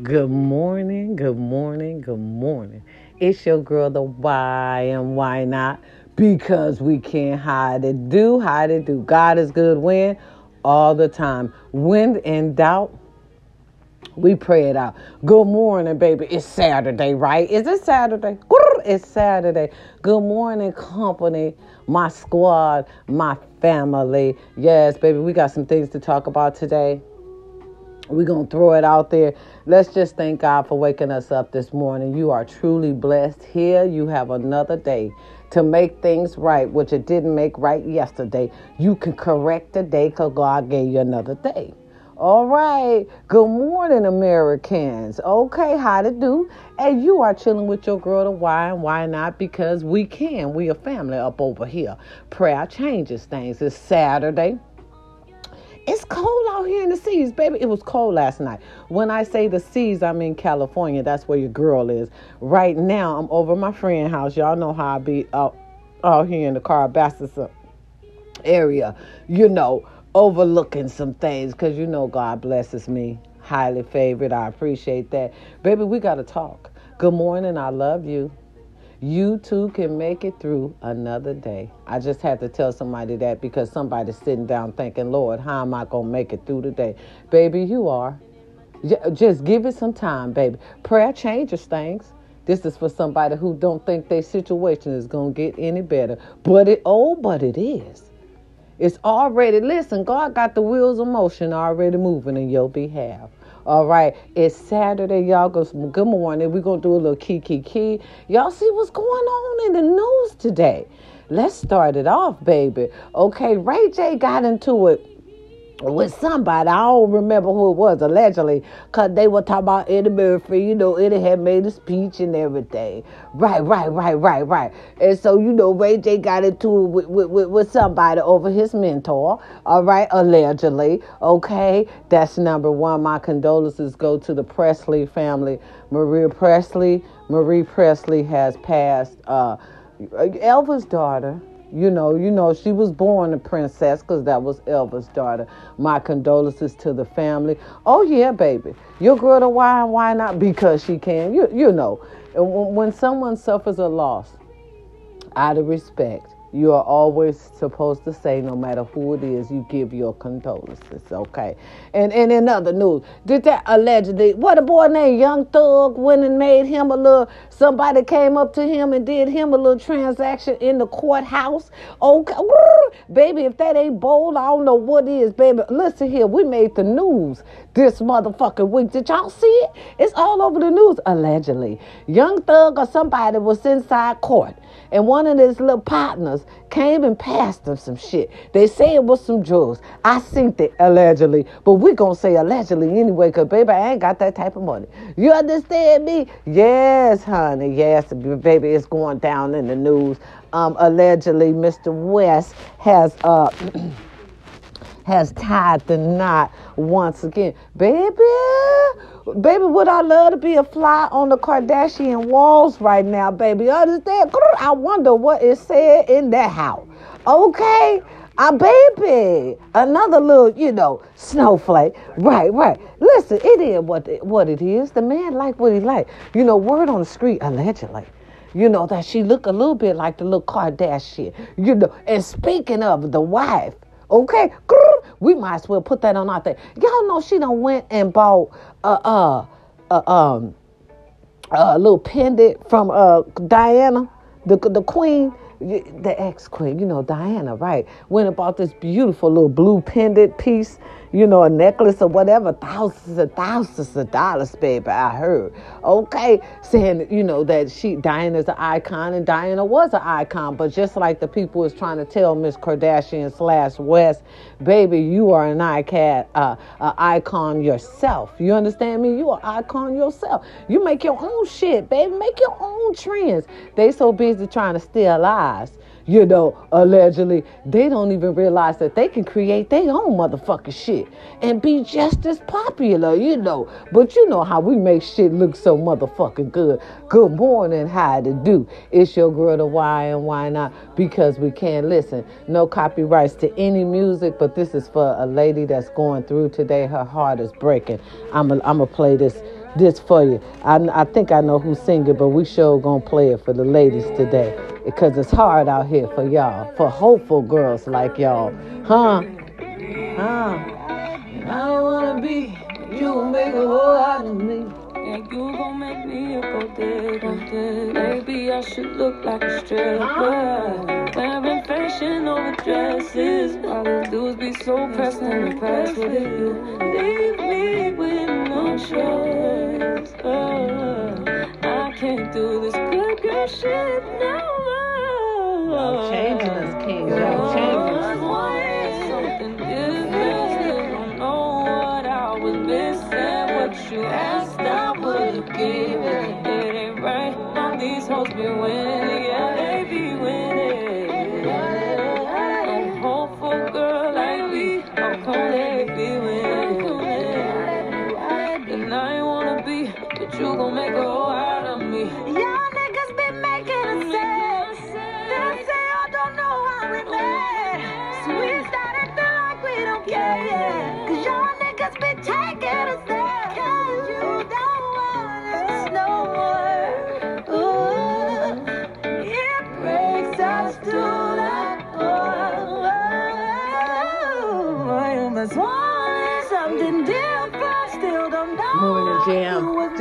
Good morning, good morning, good morning. It's your girl, the why and why not? Because we can't hide it. Do hide it, do. God is good when? All the time. When in doubt, we pray it out. Good morning, baby. It's Saturday, right? Is it Saturday? It's Saturday. Good morning, company, my squad, my family. Yes, baby, we got some things to talk about today. We're going to throw it out there. Let's just thank God for waking us up this morning. You are truly blessed here. You have another day to make things right, which it didn't make right yesterday. You can correct the day because God gave you another day. All right. Good morning, Americans. Okay, how to do? And you are chilling with your girl to why and why not? Because we can. We a family up over here. Prayer changes things. It's Saturday. It's cold out here in the seas, baby. It was cold last night. When I say the seas, I'm in California. That's where your girl is. Right now, I'm over my friend house. Y'all know how I be out, out here in the Calabasas uh, area, you know, overlooking some things because you know God blesses me. Highly favored. I appreciate that. Baby, we got to talk. Good morning. I love you you too can make it through another day. I just had to tell somebody that because somebody's sitting down thinking, Lord, how am I going to make it through today? Baby, you are. Just give it some time, baby. Prayer changes things. This is for somebody who don't think their situation is going to get any better. But it, oh, but it is. It's already, listen, God got the wheels of motion already moving in your behalf. All right, it's Saturday, y'all. Go. Good morning. We're gonna do a little key, key, key. Y'all see what's going on in the news today? Let's start it off, baby. Okay, Ray J got into it with somebody. I don't remember who it was allegedly, cause they were talking about Eddie Murphy. You know, Eddie had made a speech and everything. Right, right, right, right, right. And so you know, Ray J got into it with, with, with, somebody over his mentor. All right, allegedly. Okay, that's number one. My condolences go to the Presley family. Maria Presley. Marie Presley has passed. Uh, Elvis' daughter you know, you know, she was born a princess because that was Elvis' daughter. My condolences to the family. Oh yeah, baby, your girl to why why not? Because she can. You you know, when someone suffers a loss, out of respect, you are always supposed to say, no matter who it is, you give your condolences, okay? And and in other news, did that allegedly, what a boy named Young Thug went and made him a little, somebody came up to him and did him a little transaction in the courthouse. Okay, baby, if that ain't bold, I don't know what is, baby. Listen here, we made the news this motherfucking week. Did y'all see it? It's all over the news, allegedly. Young Thug or somebody was inside court and one of his little partners came and passed him some shit. They say it was some drugs. I think it allegedly, but we gonna say allegedly anyway, cause baby, I ain't got that type of money. You understand me? Yes, honey. Yes, baby, it's going down in the news. Um, allegedly, Mr. West has uh. has tied the knot once again. Baby, baby, would I love to be a fly on the Kardashian walls right now, baby? Understand? I wonder what is said in that house. Okay? A baby, another little, you know, snowflake. Right, right. Listen, it is what what it is. The man like what he like. You know, word on the street, allegedly you know, that she look a little bit like the little Kardashian, you know. And speaking of the wife, Okay, we might as well put that on our thing. Y'all know she done went and bought a uh, uh, um a little pendant from uh Diana, the the queen the ex queen, you know, Diana, right? Went and bought this beautiful little blue pendant piece you know, a necklace or whatever, thousands and thousands of dollars, baby. I heard. Okay, saying, you know, that she Diana's an icon and Diana was an icon, but just like the people was trying to tell Miss Kardashian slash West, baby, you are an icon, uh, an icon yourself. You understand me? You are icon yourself. You make your own shit, baby. Make your own trends. They so busy trying to steal lives you know, allegedly, they don't even realize that they can create their own motherfucking shit and be just as popular, you know. But you know how we make shit look so motherfucking good. Good morning, how to do? It's your girl, the why and why not? Because we can't listen. No copyrights to any music, but this is for a lady that's going through today. Her heart is breaking. I'm going to play this this for you. I, I think I know who's singing, but we sure gonna play it for the ladies today because it's hard out here for y'all, for hopeful girls like y'all, huh? Huh? I wanna be. You make a whole of me. And you gon' make me a gold digger. Maybe I should look like a stripper. Wearing fashion over dresses. All the dudes be so pressed and impressed with you. Leave me with no choice. Oh, I can't do this good girl shit no more. Y'all changing us,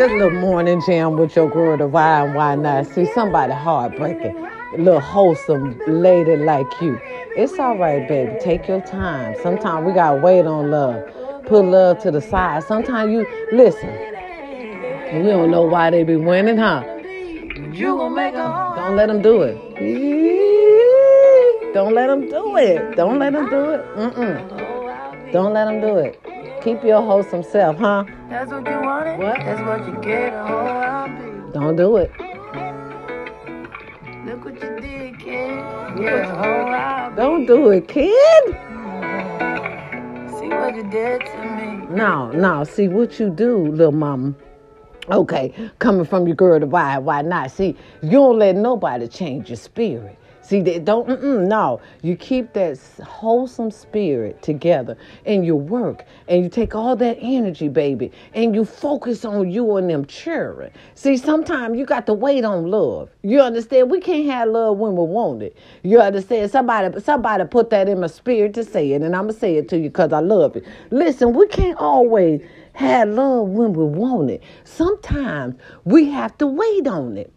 Just a little morning jam with your girl to why and why not. See somebody heartbreaking, a little wholesome lady like you. It's all right, baby. Take your time. Sometimes we gotta wait on love. Put love to the side. Sometimes you listen. We don't know why they be winning, huh? You gon' make a Don't let them do it. Don't let them do it. Don't let them do it. Mm-mm. Don't let them do it. Keep your wholesome self, huh? That's what you wanted? What? That's what you get. Oh, album. Don't do it. Look what you did, kid. Yeah, oh, album. Don't do it, kid. See what you did to me. No, no. See what you do, little mama. Okay, coming from your girl to why, why not? See, you don't let nobody change your spirit. See, they don't, no. You keep that wholesome spirit together in your work, and you take all that energy, baby, and you focus on you and them children. See, sometimes you got to wait on love. You understand? We can't have love when we want it. You understand? Somebody, somebody put that in my spirit to say it, and I'm gonna say it to you because I love it. Listen, we can't always have love when we want it. Sometimes we have to wait on it.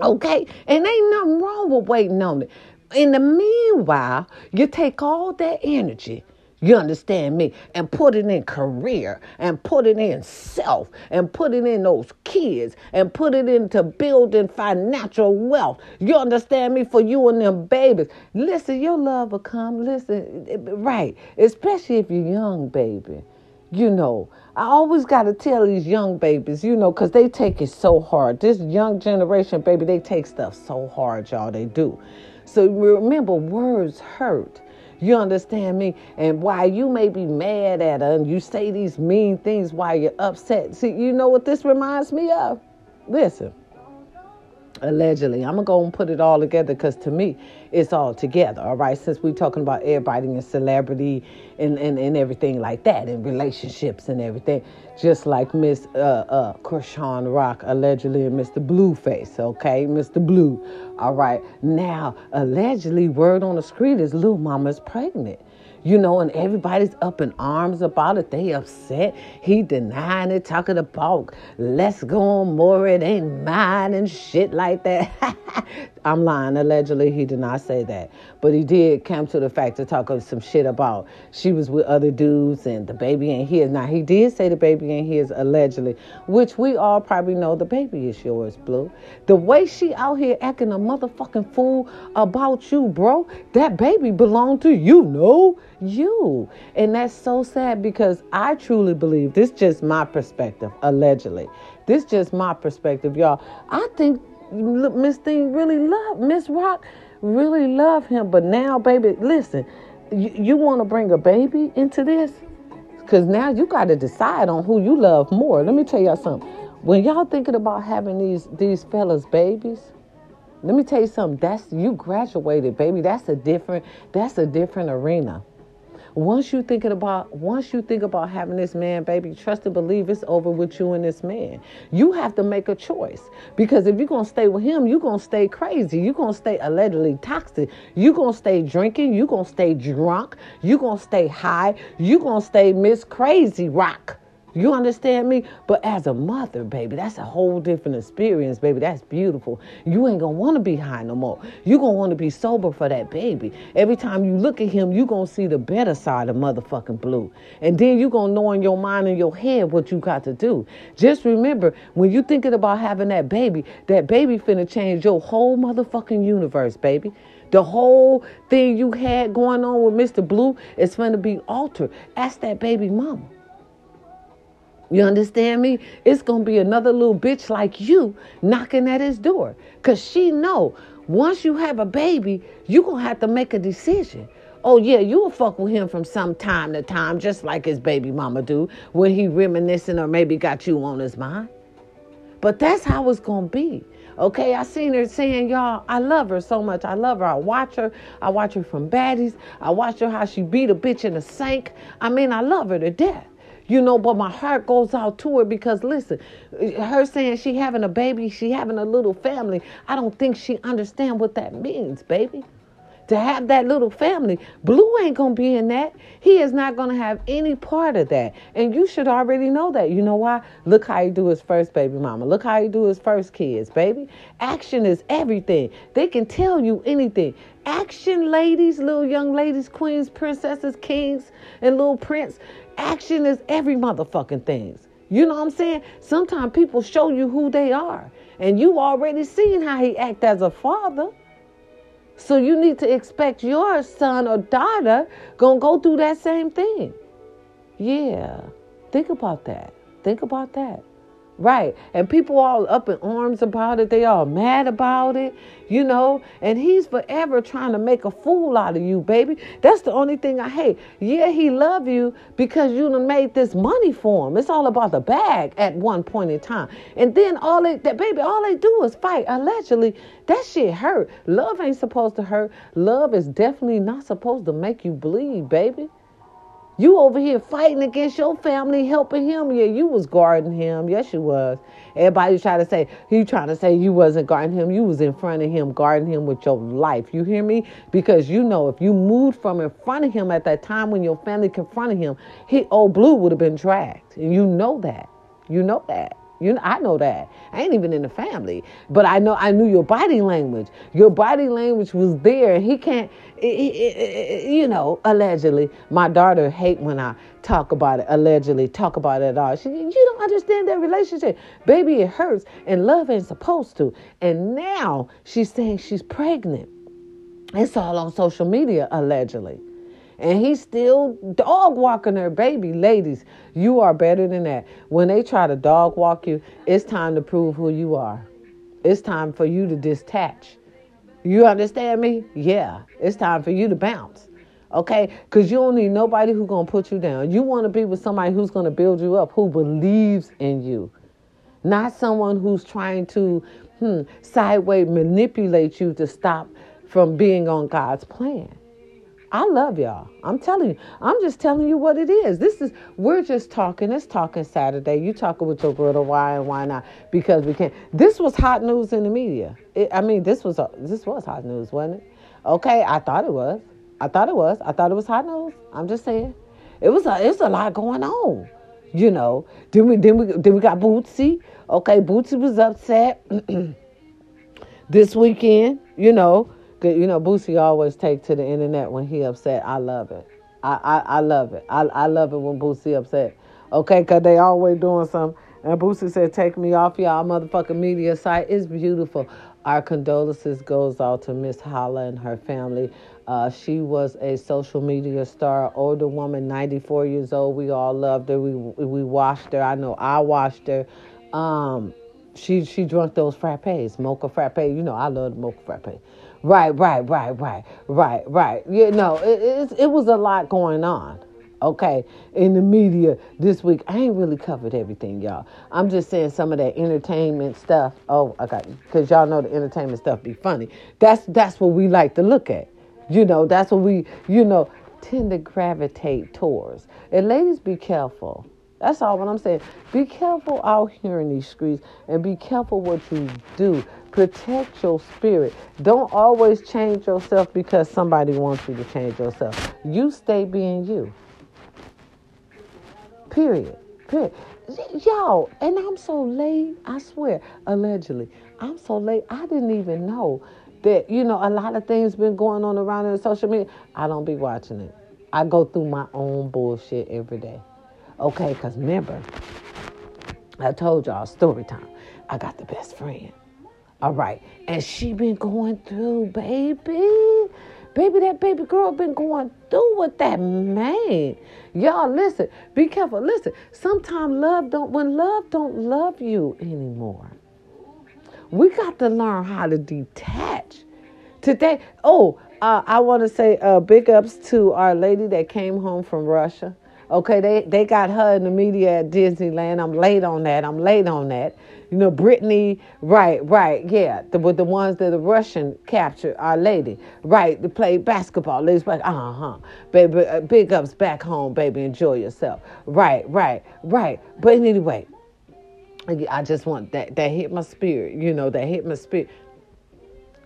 Oh. Okay? And ain't nothing wrong with waiting on it. In the meanwhile, you take all that energy, you understand me, and put it in career, and put it in self, and put it in those kids, and put it into building financial wealth. You understand me? For you and them babies. Listen, your love will come. Listen, eh, eh, right. Especially if you're young, baby you know, I always got to tell these young babies, you know, because they take it so hard. This young generation, baby, they take stuff so hard, y'all. They do. So remember, words hurt. You understand me? And why you may be mad at her and you say these mean things while you're upset, see, you know what this reminds me of? Listen, allegedly. I'm gonna go and put it all together because to me, it's all together. All right, since we're talking about everybody and celebrity and, and, and everything like that, and relationships and everything, just like Miss uh, uh, Chrisean Rock allegedly and Mr. Blueface. Okay, Mr. Blue. All right, now allegedly, word on the street is Lil Mama's pregnant you know, and everybody's up in arms about it. They upset. He denying it, talking about let's go on more, it ain't mine and shit like that. I'm lying. Allegedly, he did not say that. But he did come to the fact to talk of some shit about she was with other dudes and the baby ain't his. Now, he did say the baby ain't his, allegedly, which we all probably know the baby is yours, Blue. The way she out here acting a motherfucking fool about you, bro, that baby belonged to you, no? You. And that's so sad because I truly believe this just my perspective, allegedly. This just my perspective, y'all. I think Miss Thing really love Miss Rock really love him, but now, baby, listen, you, you want to bring a baby into this? Because now you got to decide on who you love more. Let me tell y'all something. When y'all thinking about having these these fellas babies, let me tell you something. That's you graduated, baby. That's a different. That's a different arena. Once you thinking about once you think about having this man, baby, trust and believe it's over with you and this man. You have to make a choice. Because if you're gonna stay with him, you're gonna stay crazy. You're gonna stay allegedly toxic. You're gonna stay drinking, you're gonna stay drunk, you're gonna stay high, you're gonna stay Miss Crazy Rock. You understand me? But as a mother, baby, that's a whole different experience, baby. That's beautiful. You ain't gonna wanna be high no more. you gonna wanna be sober for that baby. Every time you look at him, you gonna see the better side of motherfucking blue. And then you gonna know in your mind and your head what you got to do. Just remember, when you thinking about having that baby, that baby finna change your whole motherfucking universe, baby. The whole thing you had going on with Mr. Blue is finna be altered. Ask that baby mama. You understand me? It's gonna be another little bitch like you knocking at his door. Cause she know once you have a baby, you gonna have to make a decision. Oh yeah, you will fuck with him from some time to time, just like his baby mama do, when he reminiscing or maybe got you on his mind. But that's how it's gonna be. Okay, I seen her saying, y'all, I love her so much. I love her. I watch her. I watch her from baddies. I watch her how she beat a bitch in the sink. I mean, I love her to death. You know, but my heart goes out to her because listen, her saying she having a baby, she having a little family. I don't think she understand what that means, baby. To have that little family, Blue ain't gonna be in that. He is not gonna have any part of that, and you should already know that. You know why? Look how he do his first baby mama. Look how he do his first kids, baby. Action is everything. They can tell you anything. Action, ladies, little young ladies, queens, princesses, kings, and little prince. Action is every motherfucking things. You know what I'm saying? Sometimes people show you who they are. And you already seen how he act as a father. So you need to expect your son or daughter gonna go through that same thing. Yeah. Think about that. Think about that. Right. And people all up in arms about it. They all mad about it, you know. And he's forever trying to make a fool out of you, baby. That's the only thing I hate. Yeah, he love you because you done made this money for him. It's all about the bag at one point in time. And then all they, that baby, all they do is fight. Allegedly, that shit hurt. Love ain't supposed to hurt. Love is definitely not supposed to make you bleed, baby. You over here fighting against your family, helping him. Yeah, you was guarding him. Yes, you was. Everybody try to say, he trying to say you wasn't guarding him. You was in front of him, guarding him with your life. You hear me? Because you know if you moved from in front of him at that time when your family confronted him, he old blue would have been dragged. And you know that. You know that. You know, I know that. I ain't even in the family, but I know I knew your body language. Your body language was there. He can't, you know. Allegedly, my daughter hate when I talk about it. Allegedly, talk about it at all. She, you don't understand that relationship, baby. It hurts, and love ain't supposed to. And now she's saying she's pregnant. It's all on social media, allegedly and he's still dog walking her baby. Ladies, you are better than that. When they try to dog walk you, it's time to prove who you are. It's time for you to detach. You understand me? Yeah. It's time for you to bounce. Okay? Because you don't need nobody who's to put you down. You want to be with somebody who's to build you up, who believes in you. Not someone who's trying to hmm, sideways manipulate you to stop from being on God's plan. I love y'all. I'm telling you. I'm just telling you what it is. This is we're just talking. It's talking Saturday. You talking with your brother. Why and why not? Because we can't. This was hot news in the media. It, I mean, this was this was hot news, wasn't it? Okay, I thought it was. I thought it was. I thought it was hot news. I'm just saying. It was a it's a lot going on. You know. Then we then we then we got Boosie. Okay, Boosie was upset this weekend. You know you know, Boosie always take to the internet when he upset. I love it. I, I, I love it. I, I love it when Boosie upset. Okay, because they always doing something. And Boosie said, take me off y'all motherfucking media site. It's beautiful. Our condolences goes out to Miss Holla and her family. Uh, she was a social media star, older woman, 94 years old. We all loved her. We we watched her. I know I watched her. Um, she she drank those frappes, mocha frappe. You know I love mocha frappe. Right, right, right, right, right, right. You know, it, it, it was a lot going on. Okay, in the media this week, I ain't really covered everything, y'all. I'm just saying some of that entertainment stuff. Oh, I okay, because y'all know the entertainment stuff be funny. That's that's what we like to look at. You know, that's what we. You know, tend to gravitate towards. And ladies, be careful. That's all what I'm saying. Be careful out here in these streets and be careful what you do. Protect your spirit. Don't always change yourself because somebody wants you to change yourself. You stay being you. Period. Period. Y'all, and I'm so late, I swear, allegedly. I'm so late. I didn't even know that, you know, a lot of things been going on around in social media. I don't be watching it. I go through my own bullshit every day. Okay, because remember, I told y'all story time. I got the best friend. All right. And she been going through, baby. Baby, that baby girl been going through with that man. Y'all listen, be careful. Listen, sometimes love don't when love don't love you anymore. We got to learn how to detach. Today, oh, uh, I want to say uh, big ups to our lady that came home from Russia. Okay, they, they got her in the media at Disneyland. I'm late on that. I'm late on that. You know, Brittney, right, right, yeah, the, with the ones that the Russian captured, Our Lady, right, to play basketball. Ladies, like, uh huh, baby, uh, big ups back home, baby, enjoy yourself. Right, right, right. But anyway, I just want that, that hit my spirit, you know, that hit my spirit.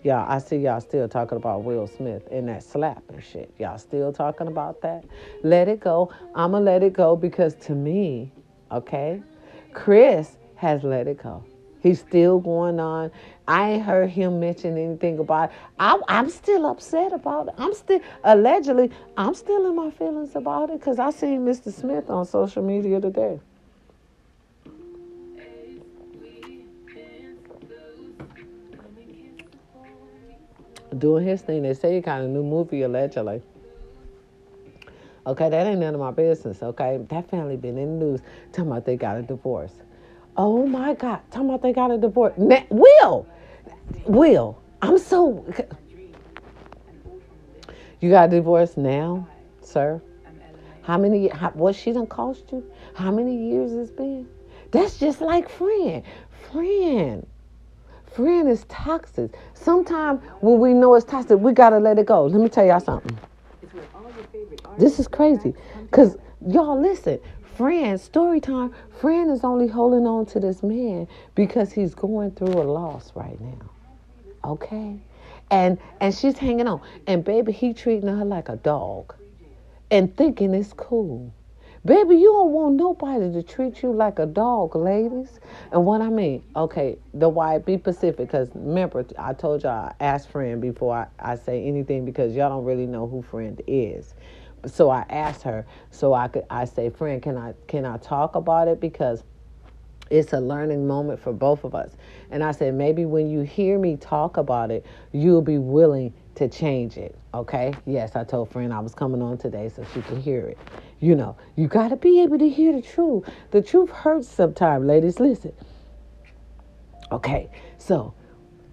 Y'all, I see y'all still talking about Will Smith and that slap and shit. Y'all still talking about that? Let it go. I'ma let it go because to me, okay, Chris has let it go. He's still going on. I ain't heard him mention anything about it. I, I'm still upset about it. I'm still, allegedly, I'm still in my feelings about it because I seen Mr. Smith on social media today. Doing his thing. They say he got a new movie allegedly. Okay, that ain't none of my business. Okay, that family been in the news talking about they got a divorce. Oh my God, talking about they got a divorce. Now, Will, Will, I'm so. You got a divorce now, sir? How many? How, what she done cost you? How many years it's been? That's just like friend, friend. Friend is toxic. Sometimes when we know it's toxic, we gotta let it go. Let me tell y'all something. This is crazy. Cause y'all listen, friend, story time, friend is only holding on to this man because he's going through a loss right now. Okay? And and she's hanging on. And baby, he treating her like a dog. And thinking it's cool. Baby, you don't want nobody to treat you like a dog, ladies. And what I mean, okay, the why be Pacific, because remember, I told y'all, I asked friend before I, I say anything because y'all don't really know who friend is. So I asked her, so I could, I say, friend, can I, can I talk about it? Because it's a learning moment for both of us. And I said, maybe when you hear me talk about it, you'll be willing to change it. Okay? Yes, I told friend I was coming on today so she could hear it. You know, you got to be able to hear the truth. The truth hurts sometimes, ladies. Listen. Okay, so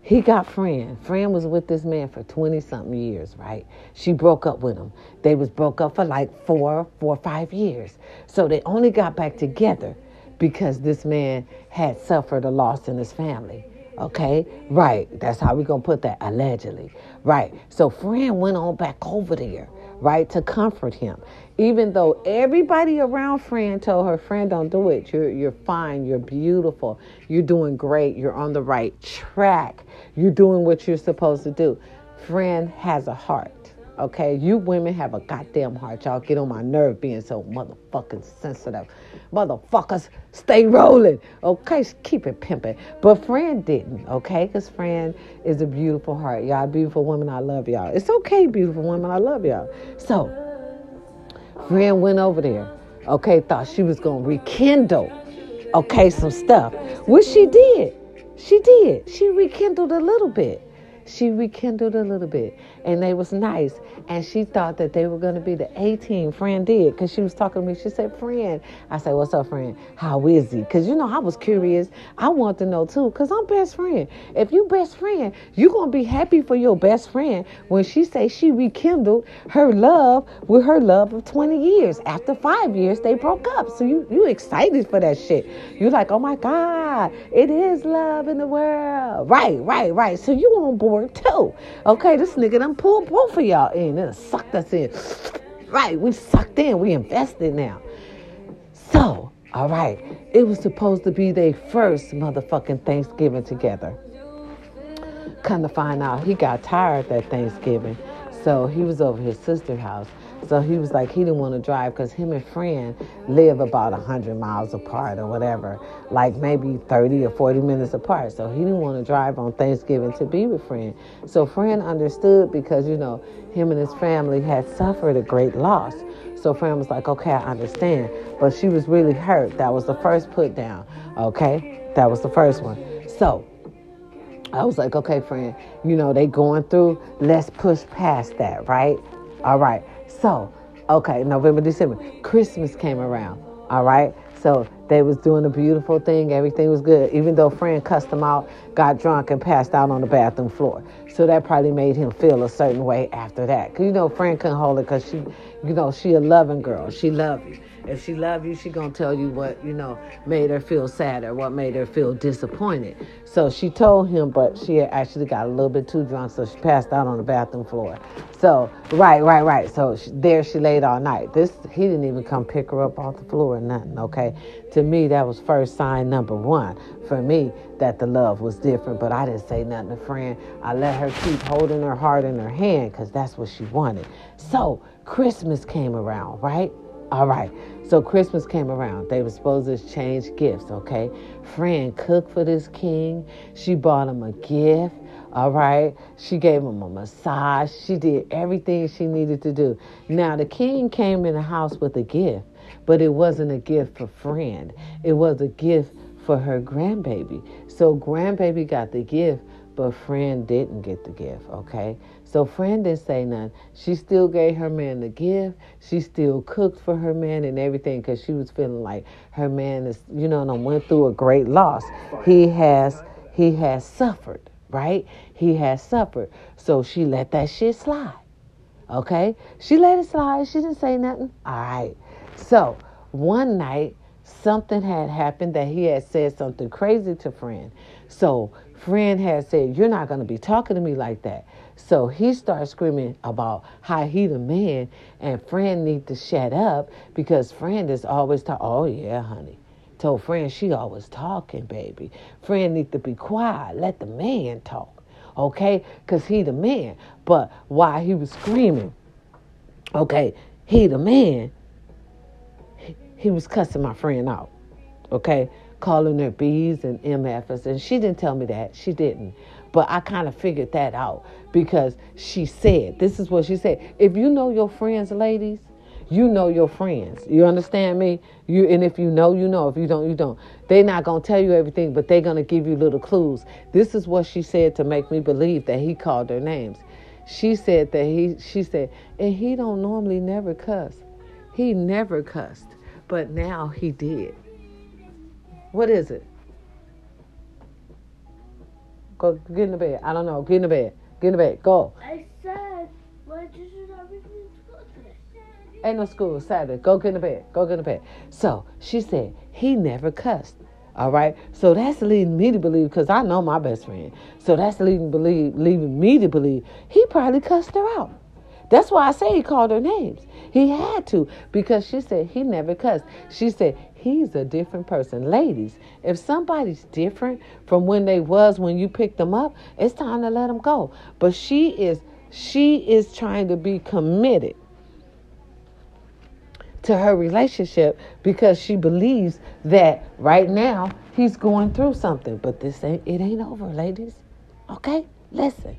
he got friend. Friend was with this man for 20 something years, right? She broke up with him. They was broke up for like four, four five years. So they only got back together because this man had suffered a loss in his family. Okay, right. That's how we're gonna put that. Allegedly, right. So friend went on back over there, right, to comfort him, even though everybody around friend told her, "Friend, don't do it. You're you're fine. You're beautiful. You're doing great. You're on the right track. You're doing what you're supposed to do." Friend has a heart. Okay, you women have a goddamn heart. Y'all get on my nerve being so motherfucking sensitive. Motherfuckers, stay rolling. Okay, keep it pimping. But Fran didn't, okay? Because Fran is a beautiful heart. Y'all beautiful women, I love y'all. It's okay, beautiful women, I love y'all. So, Fran went over there, okay, thought she was going to rekindle, okay, some stuff. Which she did. She did. She rekindled a little bit she rekindled a little bit and they was nice. And she thought that they were going to be the 18 friend did because she was talking to me. She said friend. I said what's up friend? How is he? Because you know i was curious. I want to know too because i'm best friend. If you best friend you to be happy for your best friend. When she say she rekindled her love with her love of 20 years. After five years they broke up. So you you excited for that shit. You like oh my god it is love in the world. Right right right. So you on board too. Okay, this nigga done pulled both of y'all in and sucked us in. right. We sucked in. We invested now. So, all right. It was supposed to be their first motherfucking Thanksgiving together. Come to find out, he got tired that Thanksgiving. So he was over his sister's house. So he was like, he didn't want to drive because him and Fran live about 100 miles apart or whatever, like maybe 30 or 40 minutes apart. So he didn't want to drive on Thanksgiving to be with Fran. So Fran understood because, you know, him and his family had suffered a great loss. So Fran was like, okay, I understand. But she was really hurt. That was the first put down, okay? That was the first one. So I was like, okay, friend, you know, they going through, let's push past that, right? All right. So, okay, November, December, Christmas came around. All right. So they was doing a beautiful thing. Everything was good. Even though Fran cussed him out, got drunk and passed out on the bathroom floor. So that probably made him feel a certain way after that. Cause you know Fran couldn't hold it because she, you know, she a loving girl. She love you. If she love you, she gonna tell you what you know made her feel sad or what made her feel disappointed. So she told him, but she actually got a little bit too drunk, so she passed out on the bathroom floor. So right, right, right. So she, there she laid all night. This he didn't even come pick her up off the floor or nothing. Okay, to me that was first sign number one for me that the love was different. But I didn't say nothing to friend. I let her keep holding her heart in her hand because that's what she wanted. So Christmas came around, right? All right. So Christmas came around. They were supposed to exchange gifts, okay? Fran cooked for this king. She bought him a gift. All right. She gave him a massage. She did everything she needed to do. Now the king came in the house with a gift, but it wasn't a gift for Fran. It was a gift for her grandbaby. So grandbaby got the gift, but Fran didn't get the gift, okay? So Fran didn't say nothing. She still gave her man the gift. She still cooked for her man and everything because she was feeling like her man is, you know, and went through a great loss. He has he has suffered, right? He has suffered. So she let that shit slide. Okay? She let it slide. She didn't say nothing. All right. So one night something had happened that he had said something crazy to Fran. So Fran had said, You're not gonna be talking to me like that. So he starts screaming about how he the man and Fran need to shut up because Fran is always talking. Oh yeah, honey. Told Fran she always talking, baby. Fran need to be quiet. Let the man talk. Okay? Cause he the man. But while he was screaming, okay, he the man, he, he was cussing my friend out. Okay? Calling her B's and MFs. And she didn't tell me that. She didn't. But I kind of figured that out because she said, this is what she said. If you know your friends, ladies, you know your friends. You understand me? You and if you know, you know. If you don't, you don't. They're not gonna tell you everything, but they're gonna give you little clues. This is what she said to make me believe that he called their names. She said that he she said, and he don't normally never cuss. He never cussed, but now he did. What is it? Go get in the bed. I don't know. Get in the bed. Get in the bed. Go. I said, why did you not bring me to school today? Ain't no school Saturday. Go get in the bed. Go get in the bed. So she said he never cussed. All right. So that's leading me to believe because I know my best friend. So that's leading believe leaving me to believe he probably cussed her out. That's why I say he called her names. He had to because she said he never cussed. She said he's a different person. Ladies, if somebody's different from when they was when you picked them up, it's time to let them go. But she is she is trying to be committed to her relationship because she believes that right now he's going through something. But this ain't it ain't over, ladies. Okay? Listen.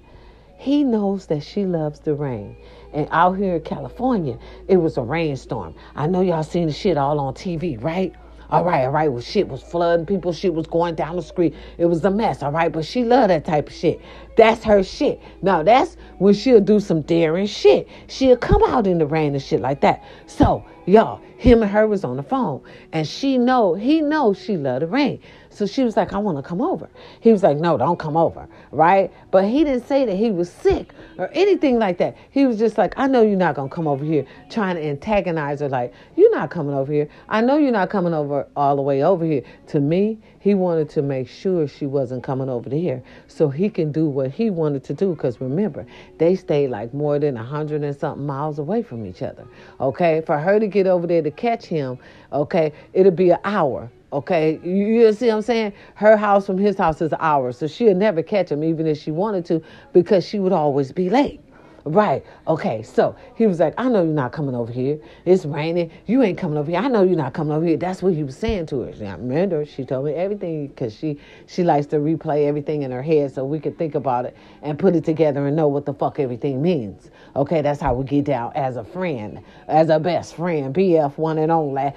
He knows that she loves the rain. And out here in California, it was a rainstorm. I know y'all seen the shit all on TV, right? All right, all right. Well, shit was flooding. People, shit was going down the street. It was a mess, all right? But she loved that type of shit. That's her shit. Now, that's when she'll do some daring shit. She'll come out in the rain and shit like that. So, y'all, him and her was on the phone. And she know, he knows she loved the rain. So she was like, I want to come over. He was like, No, don't come over, right? But he didn't say that he was sick or anything like that. He was just like, I know you're not to come over here trying to antagonize her, like, You're not coming over here. I know you're not coming over all the way over here. To me, he wanted to make sure she wasn't coming over here so he can do what he wanted to do. Because remember, they stayed like more than a hundred and something miles away from each other. Okay, for her to get over there to catch him, okay, it'll be an hour. Okay, you, see what I'm saying? Her house from his house is hour, so she'll never catch him even if she wanted to because she would always be late. Right. Okay. So he was like, I know you're not coming over here. It's raining. You ain't coming over here. I know you're not coming over here. That's what he was saying to her. Now, remember, she told me everything because she she likes to replay everything in her head so we could think about it and put it together and know what the fuck everything means. Okay. That's how we get down as a friend, as a best friend, BF one and only.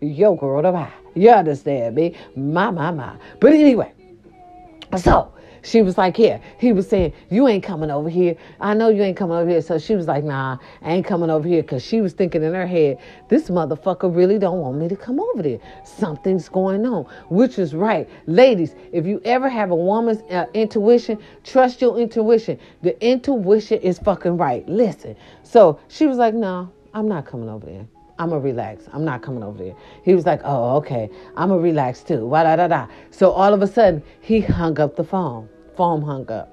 Yo, girl, the. You understand me? My, my, my. But anyway, so she was like, Yeah. He was saying, You ain't coming over here. I know you ain't coming over here. So she was like, Nah, I ain't coming over here. Because she was thinking in her head, This motherfucker really don't want me to come over there. Something's going on, which is right. Ladies, if you ever have a woman's uh, intuition, trust your intuition. The intuition is fucking right. Listen. So she was like, Nah, I'm not coming over there. I'm gonna relax. I'm not coming over there. He was like, Oh, okay. I'm gonna relax too. Wah da da da. So all of a sudden, he hung up the phone. Phone hung up.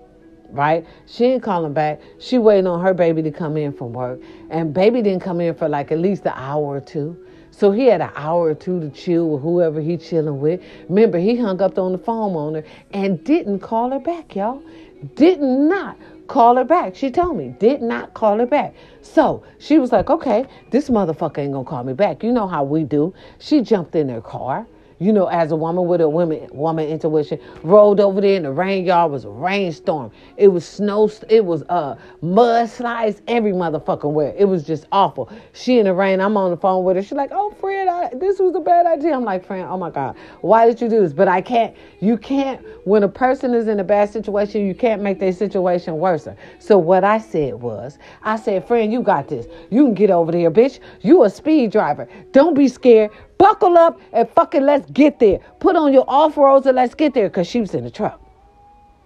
Right? She ain't calling back. She waiting on her baby to come in from work. And baby didn't come in for like at least an hour or two. So he had an hour or two to chill with whoever he chilling with. Remember, he hung up on the phone on her and didn't call her back, y'all. Did not call her back. She told me, did not call her back. So she was like, okay, this motherfucker ain't gonna call me back. You know how we do. She jumped in her car. You know, as a woman with a woman woman intuition, rolled over there in the rain. Y'all was a rainstorm. It was snow. It was uh mudslides every motherfucking where. It was just awful. She in the rain. I'm on the phone with her. She's like, "Oh, friend, I, this was a bad idea." I'm like, "Friend, oh my god, why did you do this?" But I can't. You can't. When a person is in a bad situation, you can't make their situation worse. So what I said was, I said, "Friend, you got this. You can get over there, bitch. You a speed driver. Don't be scared." Buckle up and fucking let's get there. Put on your off roads and let's get there because she was in the truck.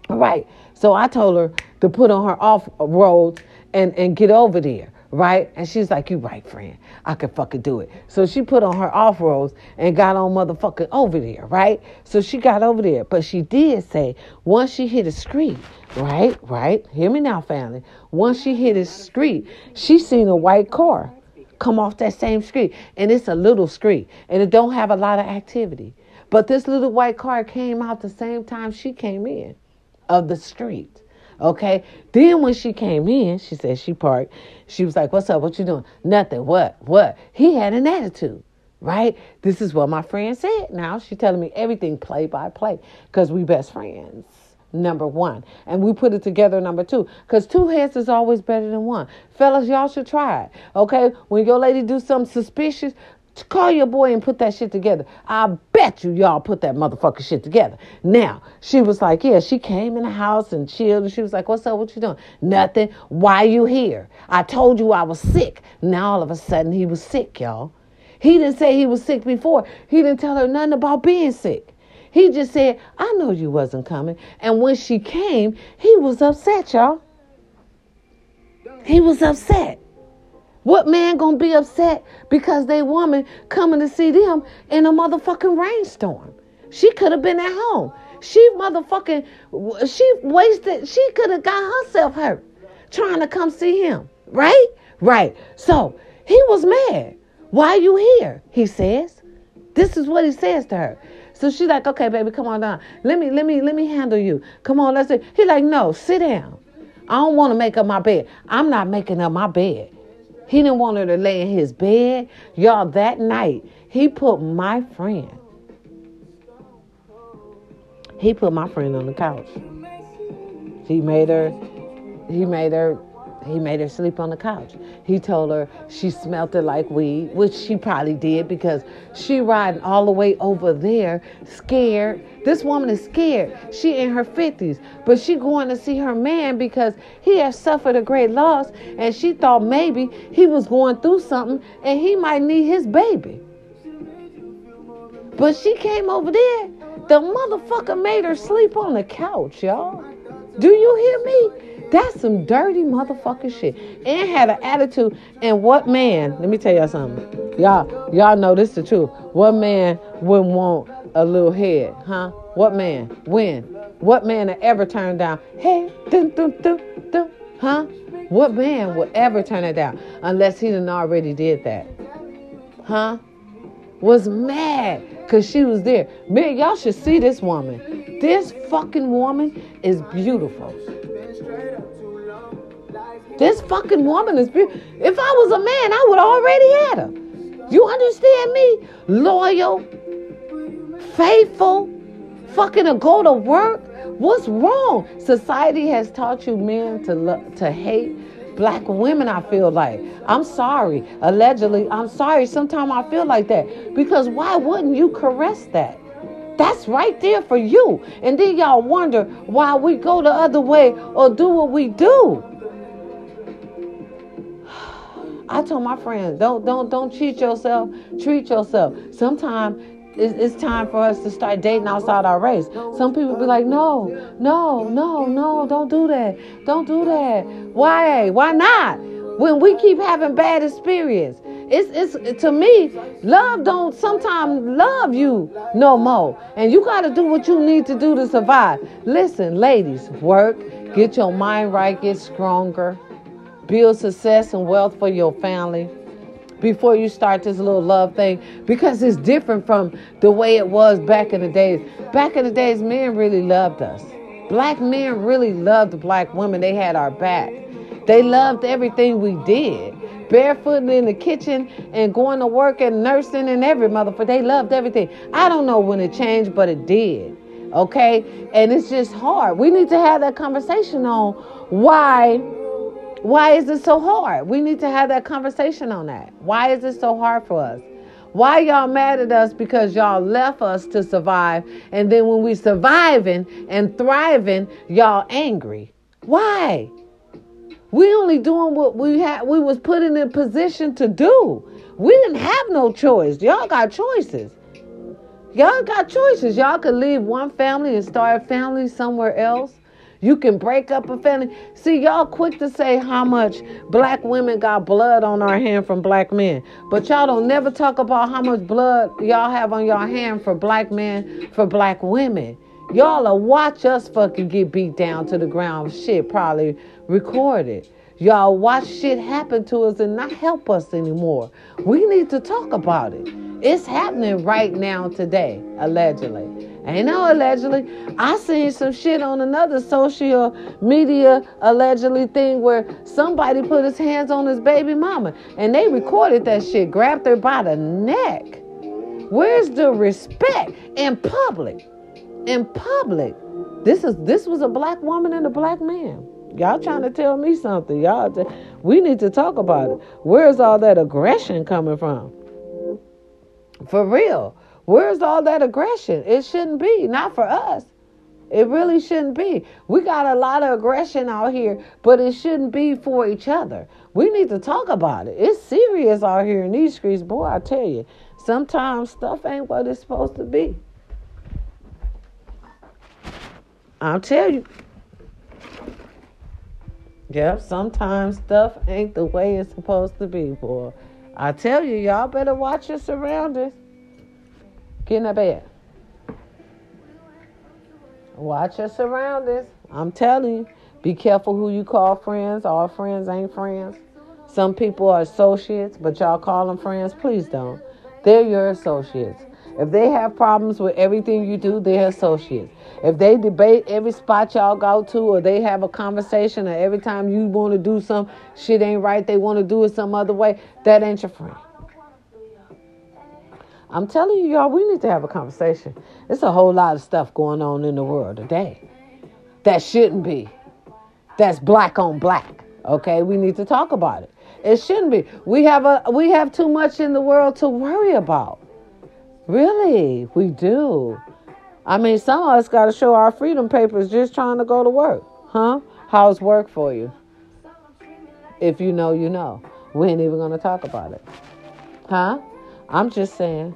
All right. So I told her to put on her off roads and, and get over there. Right? And she's like, You right, friend. I can fucking do it. So she put on her off roads and got on motherfucking over there, right? So she got over there. But she did say once she hit a street, right? Right? Hear me now, family. Once she hit a street, she seen a white car come off that same street and it's a little street and it don't have a lot of activity. But this little white car came out the same time she came in of the street. Okay? Then when she came in she said she parked. She was like what's up? What you doing? Nothing. What? What? He had an attitude right? This is what my friend said. Now she telling me everything play by play because we best friends number one. And we put it together number two. Because two heads is always better than one. Fellas, y'all should try it. Okay? When your lady do something suspicious, call your boy and put that shit together. I bet you y'all put that motherfucker shit together. Now, she was like, yeah, she came in the house and chilled. And she was like, what's up? What you doing? Nothing. Why you here? I told you I was sick. Now all of a sudden he was sick, y'all. He didn't say he was sick before. He didn't tell her nothing about being sick. He just said, I know you wasn't coming. And when she came, he was upset, y'all. He was upset. What man gonna be upset because they woman coming to see them in a motherfucking rainstorm? She could have been at home. She motherfucking she wasted. She could have got herself hurt trying to come see him. Right? Right. So he was mad. Why you here? He says. This is what he says to her. So she's like, okay, baby, come on down. Let me, let me, let me handle you. Come on, let's. He like, no, sit down. I don't want to make up my bed. I'm not making up my bed. He didn't want her to lay in his bed. Y'all, that night, he put my friend. He put my friend on the couch. He made her, he made her he made her sleep on the couch. He told her she smelt it like weed, which she probably did because she riding all the way over there, scared. This woman is scared. She in her 50s, but she going to see her man because he has suffered a great loss and she thought maybe he was going through something and he might need his baby. But she came over there. The motherfucker made her sleep on the couch, y'all. Do you hear me? That's some dirty motherfucking shit. And had an attitude. And what man, let me tell y'all something. Y'all, y'all know this the truth. What man wouldn't want a little head, huh? What man? When? What man ever turn down? Hey, dun, dun, dun, dun, huh? What man would ever turn it down unless he done already did that? Huh? Was mad because she was there. Man, y'all should see this woman. This fucking woman is beautiful. This fucking woman is beautiful. If I was a man, I would already had her. You understand me? Loyal, faithful, fucking to go to work. What's wrong? Society has taught you men to lo- to hate black women. I feel like I'm sorry. Allegedly, I'm sorry. Sometimes I feel like that because why wouldn't you caress that? That's right there for you. And then y'all wonder why we go the other way or do what we do. I told my friends, don't don't don't cheat yourself. Treat yourself. Sometimes it's, it's time for us to start dating outside our race. Some people be like, no, no, no, no, don't do that. Don't do that. Why? Why not? When we keep having bad experience. It's it's to me, love don't sometimes love you no more. And you gotta do what you need to do to survive. Listen, ladies, work, get your mind right, get stronger, build success and wealth for your family before you start this little love thing because it's different from the way it was back in the days. Back in the days, men really loved us. Black men really loved black women. They had our back. They loved everything we did. Barefooting in the kitchen and going to work and nursing and every motherfucker. They loved everything. I don't know when it changed, but it did. Okay? And it's just hard. We need to have that conversation on why why is it so hard? We need to have that conversation on that. Why is it so hard for us? Why y'all mad at us because y'all left us to survive and then when we surviving and thriving, y'all angry. Why? We only doing what we had we was put in a position to do. We didn't have no choice. Y'all got choices. Y'all got choices. Y'all could leave one family and start a family somewhere else. You can break up a family. See, y'all quick to say how much black women got blood on our hand from black men. But y'all don't never talk about how much blood y'all have on your hand for black men, for black women. Y'all will watch us fucking get beat down to the ground. Shit, probably recorded. Y'all watch shit happen to us and not help us anymore. We need to talk about it. It's happening right now today, allegedly. Ain't no allegedly. I seen some shit on another social media allegedly thing where somebody put his hands on his baby mama and they recorded that shit, grabbed her by the neck. Where's the respect in public? In public. This is this was a black woman and a black man. Y'all trying to tell me something. Y'all t- we need to talk about it. Where's all that aggression coming from? For real. Where's all that aggression? It shouldn't be, not for us. It really shouldn't be. We got a lot of aggression out here, but it shouldn't be for each other. We need to talk about it. It's serious out here in these streets, boy. I tell you, sometimes stuff ain't what it's supposed to be. I'll tell you. Yep, sometimes stuff ain't the way it's supposed to be, boy. I tell you, y'all better watch your surroundings. Get in the bed. Watch your surroundings. I'm telling you. Be careful who you call friends. All friends ain't friends. Some people are associates, but y'all call them friends. Please don't. They're your associates. If they have problems with everything you do, they're associates. If they debate every spot y'all go to, or they have a conversation, or every time you want to do some shit ain't right, they want to do it some other way, that ain't your friend. I'm telling you, y'all, we need to have a conversation. There's a whole lot of stuff going on in the world today that shouldn't be. That's black on black. Okay, we need to talk about it. It shouldn't be. We have a we have too much in the world to worry about. Really, we do. I mean, some of us got to show our freedom papers just trying to go to work, huh? How's work for you? If you know, you know. We ain't even gonna talk about it, huh? I'm just saying.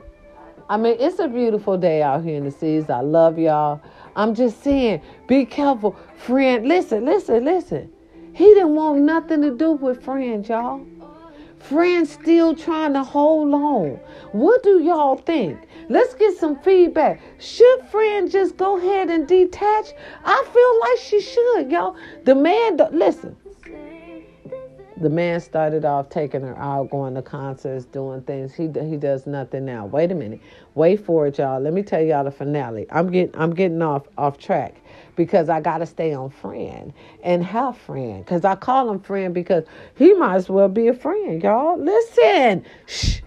I mean, it's a beautiful day out here in the seas. I love y'all. I'm just saying, be careful, friend. Listen, listen, listen. He didn't want nothing to do with friends, y'all. Friends still trying to hold on. What do y'all think? Let's get some feedback. Should friend just go ahead and detach? I feel like she should, y'all. The man, listen. The man started off taking her out, going to concerts, doing things. He he does nothing now. Wait a minute. Wait for it, y'all. Let me tell y'all the finale. I'm getting I'm getting off off track because I gotta stay on friend and have friend. Cause I call him friend because he might as well be a friend, y'all. Listen. Shh.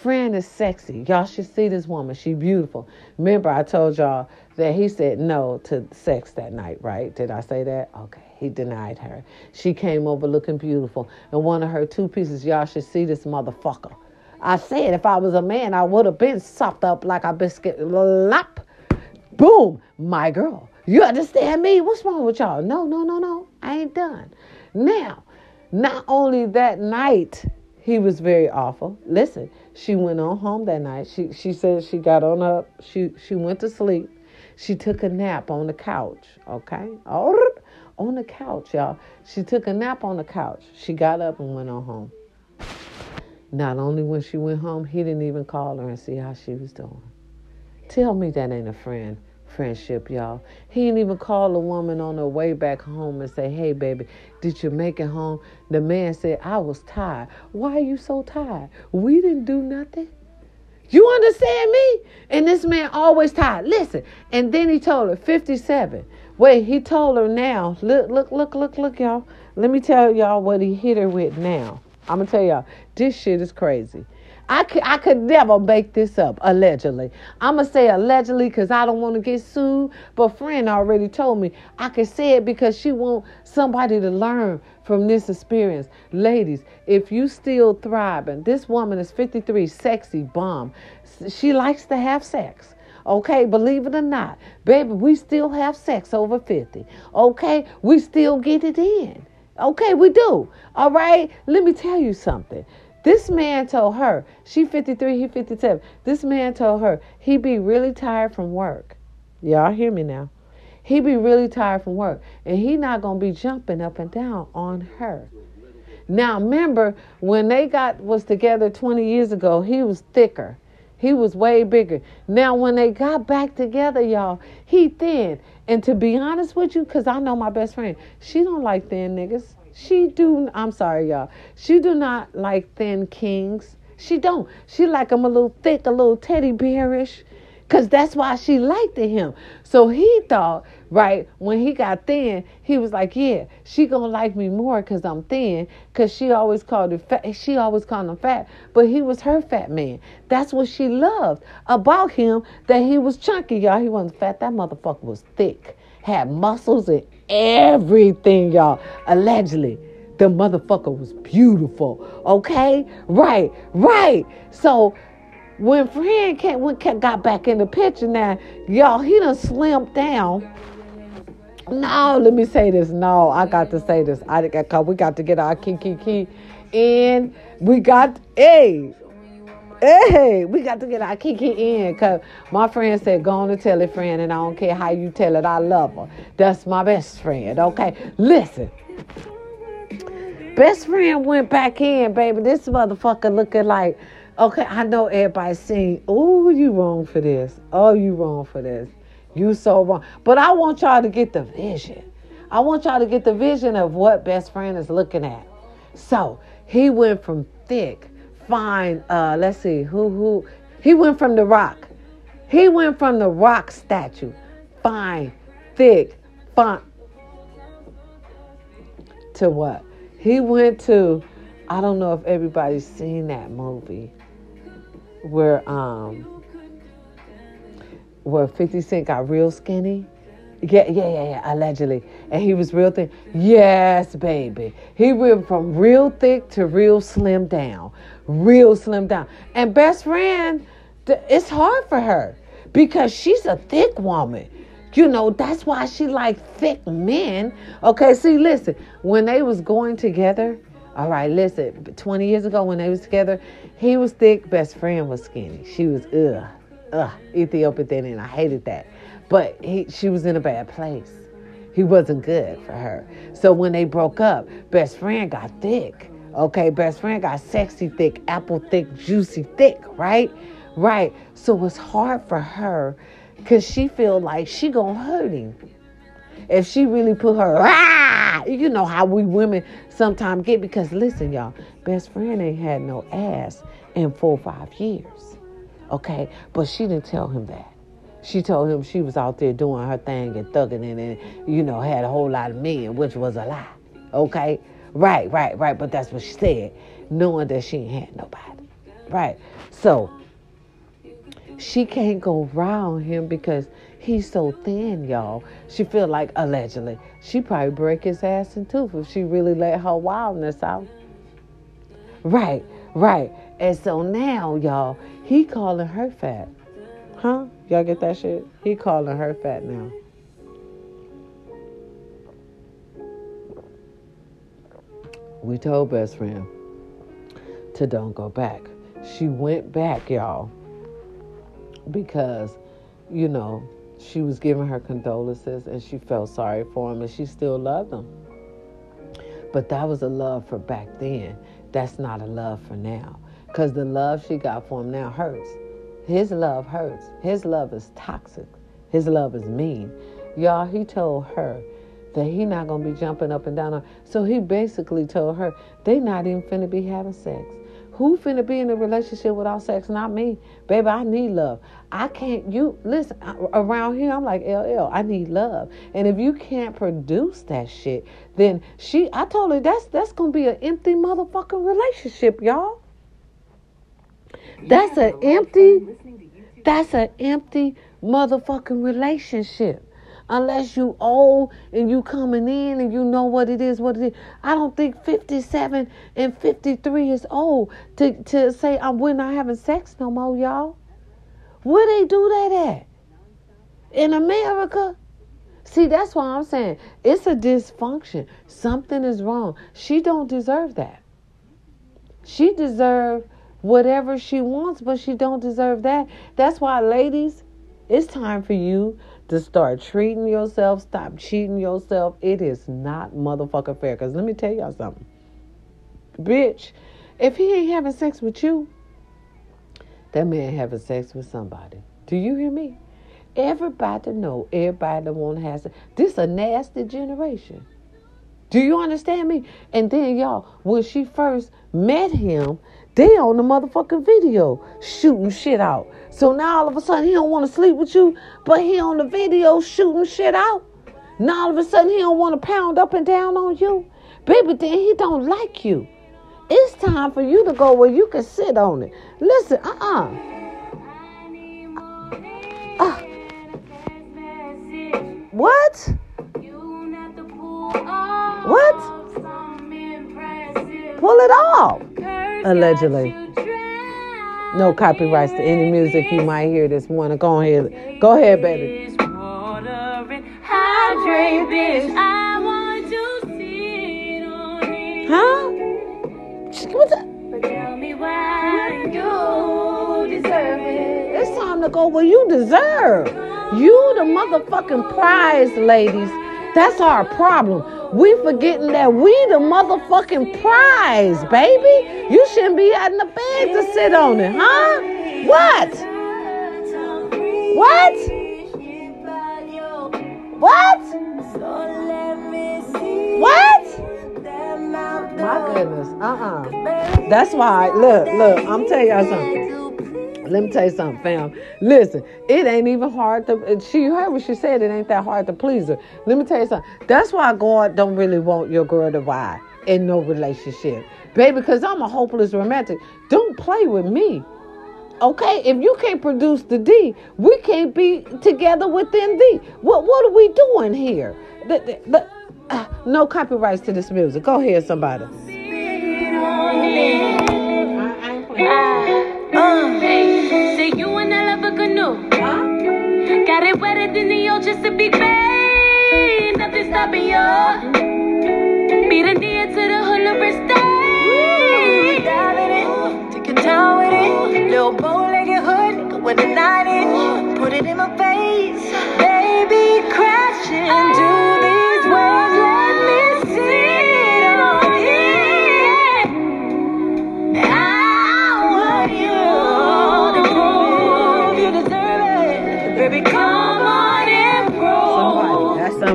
Friend is sexy. Y'all should see this woman. She beautiful. Remember, I told y'all that he said no to sex that night, right? Did I say that? Okay. He denied her. She came over looking beautiful. And one of her two pieces, y'all should see this motherfucker. I said if I was a man, I would have been sopped up like a biscuit. Lop. Boom. My girl. You understand me? What's wrong with y'all? No, no, no, no. I ain't done. Now, not only that night, he was very awful. Listen, she went on home that night. She she said she got on up. She she went to sleep. She took a nap on the couch. Okay. On the couch, y'all. She took a nap on the couch. She got up and went on home. Not only when she went home, he didn't even call her and see how she was doing. Tell me that ain't a friend friendship, y'all. He didn't even call a woman on her way back home and say, Hey, baby, did you make it home? The man said, I was tired. Why are you so tired? We didn't do nothing. You understand me? And this man always tired. Listen. And then he told her, 57. Wait, he told her now. Look, look, look, look, look, y'all. Let me tell y'all what he hit her with now. I'm going to tell y'all, this shit is crazy. I could, I could never make this up, allegedly. I'm going to say allegedly because I don't want to get sued. But friend already told me I could say it because she want somebody to learn from this experience. Ladies, if you still thriving, this woman is 53, sexy, bomb. She likes to have sex. Okay, believe it or not, baby, we still have sex over 50. Okay, we still get it in. Okay, we do. All right, let me tell you something. This man told her, she 53, he 57. This man told her he be really tired from work. Y'all hear me now. He be really tired from work and he not going to be jumping up and down on her. Now remember when they got was together 20 years ago, he was thicker. He was way bigger. Now when they got back together, y'all, he thin. And to be honest with you, cause I know my best friend, she don't like thin niggas. She do. I'm sorry, y'all. She do not like thin kings. She don't. She like them a little thick, a little teddy bearish, cause that's why she liked him. So he thought, right when he got thin, he was like, yeah, she gonna like me more cause I'm thin, cause she always called it fat. She always called him fat, but he was her fat man. That's what she loved about him. That he was chunky, y'all. He wasn't fat. That motherfucker was thick, had muscles and everything, y'all. Allegedly. The motherfucker was beautiful. Okay? Right, right. So when friend came, when got back in the picture now, y'all, he done slimmed down. No, let me say this. No, I got to say this. I got we got to get our key key in. We got hey. Hey, we got to get our Kiki in because my friend said, go on and tell it, friend, and I don't care how you tell it, I love her. That's my best friend, okay? Listen. Best friend went back in, baby. This motherfucker looking like, okay, I know everybody's saying, oh, you wrong for this. Oh, you wrong for this. You so wrong. But I want y'all to get the vision. I want y'all to get the vision of what best friend is looking at. So he went from thick find uh let's see who who he went from the rock he went from the rock statue fine thick fine to what he went to i don't know if everybody's seen that movie where um where 50 cent got real skinny yeah, yeah, yeah, yeah, allegedly. And he was real thin. Yes, baby. He went from real thick to real slim down. Real slim down. And best friend, it's hard for her because she's a thick woman. You know, that's why she like thick men. Okay, see, listen, when they was going together, all right, listen, 20 years ago when they was together, he was thick, best friend was skinny. She was ugh. ugh, Ethiopia thing, and I hated that. But he, she was in a bad place. He wasn't good for her. So when they broke up, best friend got thick. Okay, best friend got sexy thick, apple thick, juicy thick, right? Right. So it's hard for her because she feel like she gonna hurt him. If she really put her, ah, you know how we women sometimes get because listen, y'all, best friend ain't had no ass in four or five years. Okay, but she didn't tell him that. She told him she was out there doing her thing and thugging it and, you know, had a whole lot of men, which was a lie. Okay? Right, right, right. But that's what she said, knowing that she ain't had nobody. Right. So she can't go around him because he's so thin, y'all. She feel like allegedly she probably break his ass in two if she really let her wildness out. Right, right. And so now, y'all, he calling her fat. Huh? Y'all get that shit? He calling her fat now. We told best friend to don't go back. She went back, y'all, because, you know, she was giving her condolences and she felt sorry for him and she still loved him. But that was a love for back then. That's not a love for now. Because the love she got for him now hurts. His love hurts. His love is toxic. His love is mean. Y'all, he told her that he not gonna be jumping up and down. On. So he basically told her they not even finna be having sex. Who finna be in a relationship without sex? Not me, baby. I need love. I can't. You listen around here. I'm like LL. I need love. And if you can't produce that shit, then she. I told her that's that's gonna be an empty motherfucking relationship, y'all. That's an empty. That's an empty motherfucking relationship. Unless you old and you coming in and you know what it is, what it is. I don't think 57 and 53 is old to, to say I'm we're not having sex no more, y'all. Where they do that at? In America? See, that's why I'm saying it's a dysfunction. Something is wrong. She don't deserve that. She deserve whatever she wants, but she don't deserve that. That's why, ladies, it's time for you to start treating yourself, stop cheating yourself. It is not motherfucking fair. Because let me tell y'all something. Bitch, if he ain't having sex with you, that man having sex with somebody. Do you hear me? Everybody know, everybody that want to have sex. This a nasty generation. Do you understand me? And then y'all, when she first met him, they on the motherfucking video shooting shit out. So now all of a sudden he don't want to sleep with you, but he on the video shooting shit out. Now all of a sudden he don't want to pound up and down on you. Baby, then he don't like you. It's time for you to go where you can sit on it. Listen, uh-uh. Uh, what? What? Pull it off. Allegedly. No copyrights to any music you might hear this morning. Go ahead. Go ahead, baby. Huh? What's that? It's time to go where you deserve. You the motherfucking prize, ladies. That's our problem. We forgetting that we the motherfucking prize, baby. You shouldn't be in the bed to sit on it, huh? What? What? What? What? My goodness. Uh-uh. That's why, look, look, I'm telling y'all something. Let me tell you something, fam. Listen, it ain't even hard to. She heard what she said. It ain't that hard to please her. Let me tell you something. That's why God don't really want your girl to ride in no relationship, baby. Because I'm a hopeless romantic. Don't play with me. Okay, if you can't produce the D, we can't be together within D. What what are we doing here? The, the, the, uh, no copyrights to this music. Go ahead, somebody. Uh, hey, say you and I love a canoe. Got it the ocean just to be. Nothing stopping you. To the hula with it. Little. Put it in my face. Baby, crash into these waves. Let me see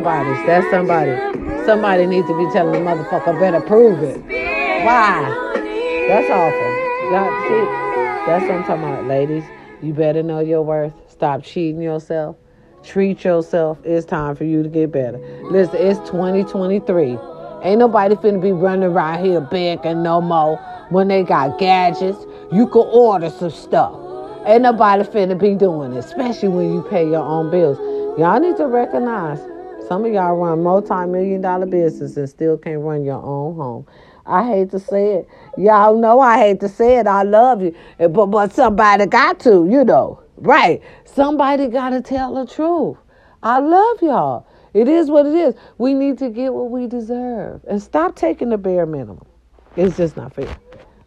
Somebody. That's somebody. Somebody. Needs to be telling the motherfucker better prove it. Why? That's awful. God, see, that's what I'm talking about, ladies. You better know your worth. Stop cheating yourself. Treat yourself. It's time for you to get better. Listen, it's 2023. Ain't nobody finna be running around here begging no more when they got gadgets. You can order some stuff. Ain't nobody finna be doing it, especially when you pay your own bills. Y'all need to recognize some of y'all run multi-million dollar business and still can't run your own home. I hate to say it. Y'all know I hate to say it. I love you. But but somebody got to, you know. Right. Somebody gotta tell the truth. I love y'all. It is what it is. We need to get what we deserve. And stop taking the bare minimum. It's just not fair.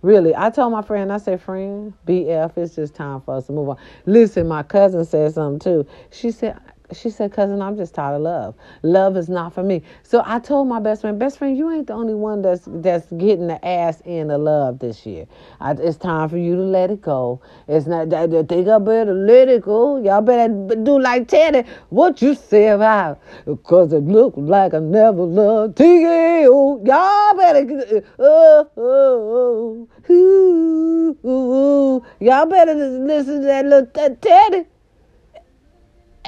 Really, I told my friend, I said, friend, BF, it's just time for us to move on. Listen, my cousin said something too. She said, she said, cousin, I'm just tired of love. Love is not for me. So I told my best friend, best friend, you ain't the only one that's that's getting the ass in the love this year. I, it's time for you to let it go. It's not that think I better let it go. Y'all better do like Teddy. What you say about? Cause it look like I never loved T.A.O. Y'all better oh, oh, oh, ooh, ooh. Y'all better listen to that little t- Teddy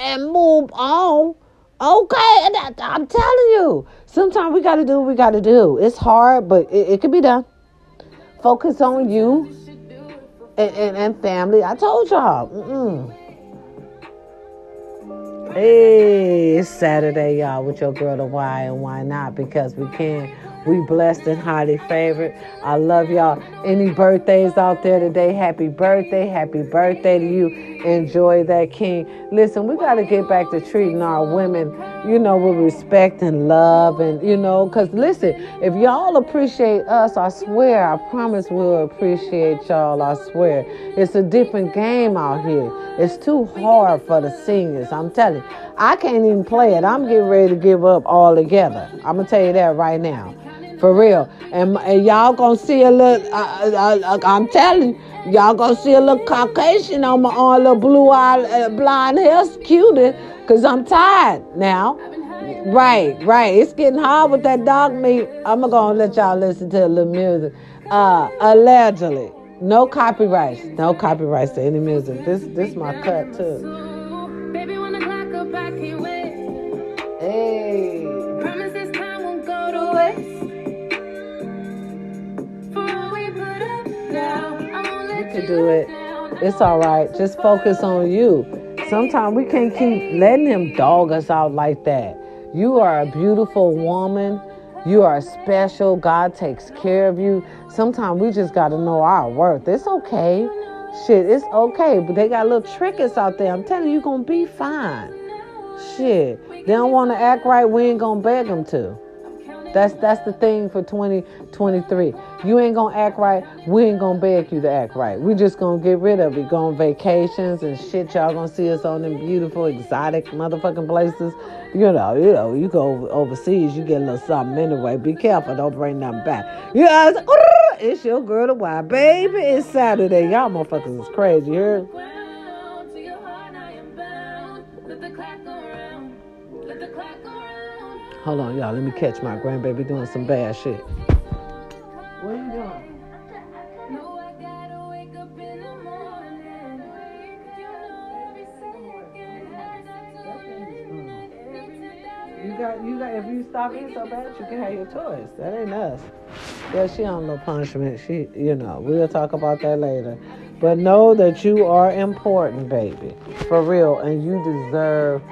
and move on. Okay, I'm telling you, sometimes we got to do what we got to do. It's hard, but it, it can be done. Focus on you and, and, and family. I told y'all. Mm-mm. Hey, it's Saturday, y'all, with your girl, the why and why not? Because we can. We blessed and highly favored. I love y'all. Any birthdays out there today? Happy birthday. Happy birthday to you. Enjoy that king. Listen, we got to get back to treating our women, you know, with respect and love. And, you know, because listen, if y'all appreciate us, I swear, I promise we'll appreciate y'all. I swear. It's a different game out here. It's too hard for the seniors. I'm telling you. I can't even play it. I'm getting ready to give up altogether. I'm going to tell you that right now. For real. And, and y'all gonna see a little, uh, I'm telling y'all gonna see a little Caucasian on my on little blue eye, uh, blonde hair cutie, cause I'm tired now. Right, right. It's getting hard with that dog meat. I'm gonna let y'all listen to a little music. Uh, allegedly. No copyrights. No copyrights to any music. This this my cut too. You can do it. It's all right. Just focus on you. Sometimes we can't keep letting him dog us out like that. You are a beautiful woman. You are special. God takes care of you. Sometimes we just got to know our worth. It's okay. Shit, it's okay. But they got little trickers out there. I'm telling you, you're going to be fine. Shit. They don't want to act right. We ain't going to beg them to. That's that's the thing for 2023. You ain't gonna act right. We ain't gonna beg you to act right. We just gonna get rid of it. Go on vacations and shit. Y'all gonna see us on them beautiful, exotic motherfucking places. You know, you know, you go overseas, you get a little something anyway. Be careful, don't bring nothing back. You it's, your girl the wild baby. It's Saturday. Y'all motherfuckers is crazy. You heard? Hold on, y'all. Let me catch my grandbaby doing some bad shit. What are you doing? Gotta wake up in the morning. You know every second has to win. Every You got, you got. If you stop eating so bad, you can have your toys. That ain't us. Yeah, she on no punishment. She, you know, we'll talk about that later. But know that you are important, baby, for real, and you deserve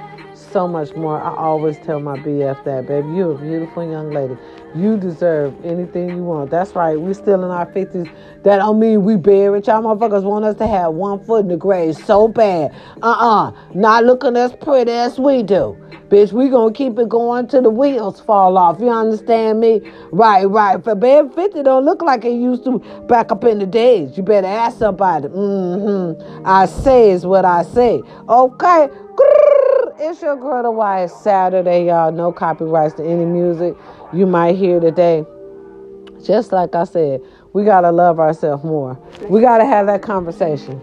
so much more. I always tell my BF that, babe, you're a beautiful young lady. You deserve anything you want. That's right. We're still in our fifties. That don't mean we buried. Y'all motherfuckers want us to have one foot in the grave so bad. Uh-uh. Not looking as pretty as we do. Bitch, we gonna keep it going till the wheels fall off. You understand me? Right, right. For bed 50 don't look like it used to back up in the days. You better ask somebody. Mm-hmm. I say is what I say. Okay. It's your girl the it's Saturday, y'all. No copyrights to any music you might hear today. Just like I said, we gotta love ourselves more. We gotta have that conversation.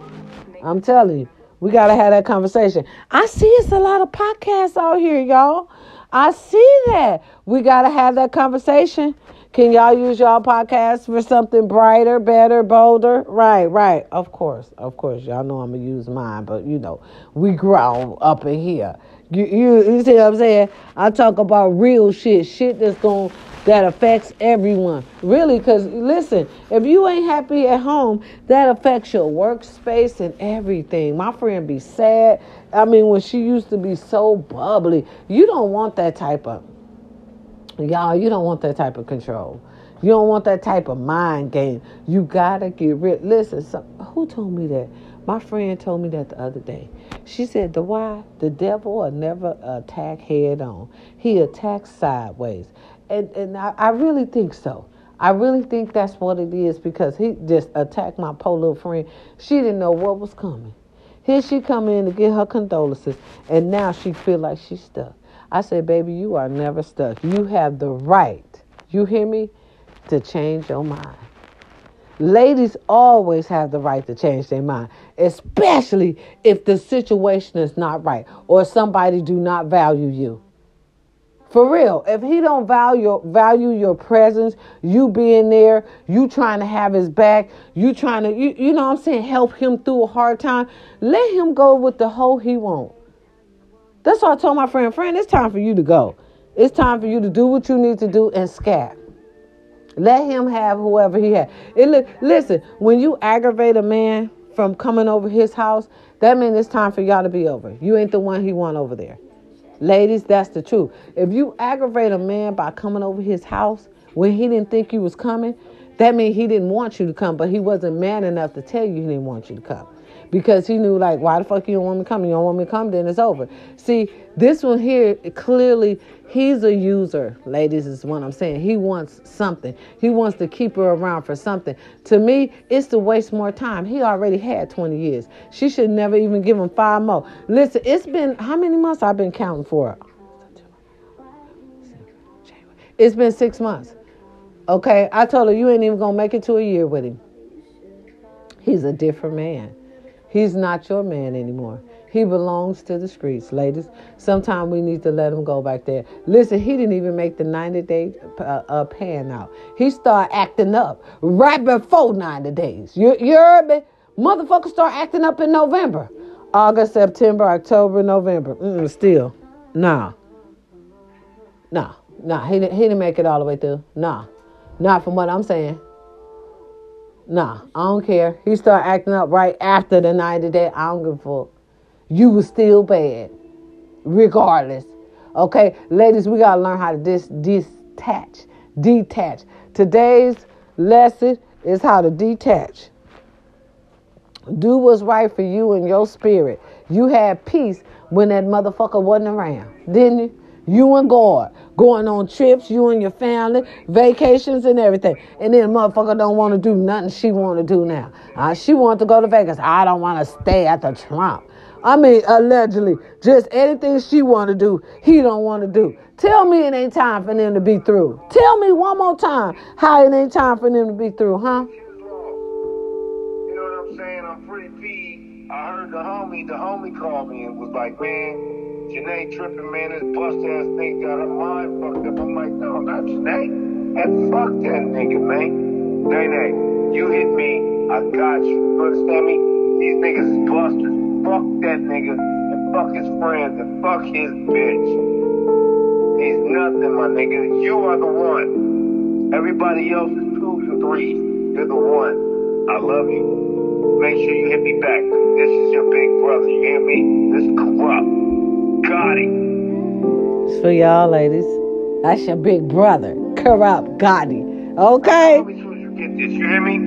I'm telling you, we gotta have that conversation. I see it's a lot of podcasts out here, y'all. I see that. We gotta have that conversation. Can y'all use y'all podcast for something brighter, better, bolder? Right, right. Of course, of course. Y'all know I'm gonna use mine, but you know, we grow up in here. You, you, you see what I'm saying? I talk about real shit, shit that's going that affects everyone. Really, because listen, if you ain't happy at home, that affects your workspace and everything. My friend be sad. I mean, when she used to be so bubbly, you don't want that type of y'all. You don't want that type of control. You don't want that type of mind game. You gotta get rid. Listen, so, who told me that? My friend told me that the other day. She said, "The why the devil will never attack head on. He attacks sideways." And and I, I really think so. I really think that's what it is because he just attacked my poor little friend. She didn't know what was coming. Here she come in to get her condolences, and now she feel like she's stuck. I said, baby, you are never stuck. You have the right. You hear me? To change your mind. Ladies always have the right to change their mind, especially if the situation is not right or somebody do not value you. For real, if he don't value value your presence, you being there, you trying to have his back, you trying to you, you know what I'm saying, help him through a hard time, let him go with the hoe he want. That's why I told my friend, friend, it's time for you to go. It's time for you to do what you need to do and scat. Let him have whoever he had. It look, listen, when you aggravate a man from coming over his house, that means it's time for y'all to be over. You ain't the one he want over there. Ladies, that's the truth. If you aggravate a man by coming over his house when he didn't think you was coming, that means he didn't want you to come, but he wasn't man enough to tell you he didn't want you to come because he knew like why the fuck you don't want me to come? You don't want me to come then it's over. See this one here clearly he's a user ladies is what i'm saying. He wants something. He wants to keep her around for something. To me it's to waste more time. He already had 20 years. She should never even give him five more. Listen it's been how many months i've been counting for it? it's been six months. Okay i told her you ain't even gonna make it to a year with him. He's a different man He's not your man anymore. He belongs to the streets, ladies. Sometimes we need to let him go back there. Listen, he didn't even make the 90 day uh, uh, pan out. He started acting up right before 90 days. You, you heard me? Motherfucker start acting up in November. August, September, October, November. Mm-mm, still. Nah. Nah. Nah. He didn't, he didn't make it all the way through. Nah. Not from what I'm saying. Nah, I don't care. He started acting up right after the 90 day. I don't give a fuck. You was still bad, regardless. Okay, ladies, we gotta learn how to dis detach, detach. Today's lesson is how to detach. Do what's right for you and your spirit. You had peace when that motherfucker wasn't around, didn't you? You and God going on trips, you and your family, vacations and everything. And then motherfucker don't want to do nothing she want to do now. Uh, she want to go to Vegas. I don't want to stay at the Trump. I mean, allegedly, just anything she want to do, he don't want to do. Tell me it ain't time for them to be through. Tell me one more time how it ain't time for them to be through, huh? I heard the homie, the homie called me and was like, man, Janae tripping, man. This bust ass thing got her mind fucked up. I'm like, no, not Janae. And fuck that nigga, man. Nay, nay, you hit me, I got you. You understand me? These niggas is busters. Fuck that nigga and fuck his friends and fuck his bitch. He's nothing, my nigga. You are the one. Everybody else is twos and threes. You're the one. I love you. Make sure you hit me back. This is your big brother. You hear me? This is corrupt. Gotti. It's for y'all ladies. That's your big brother, Corrupt Gotti. Okay? As soon as you get this. You hear me?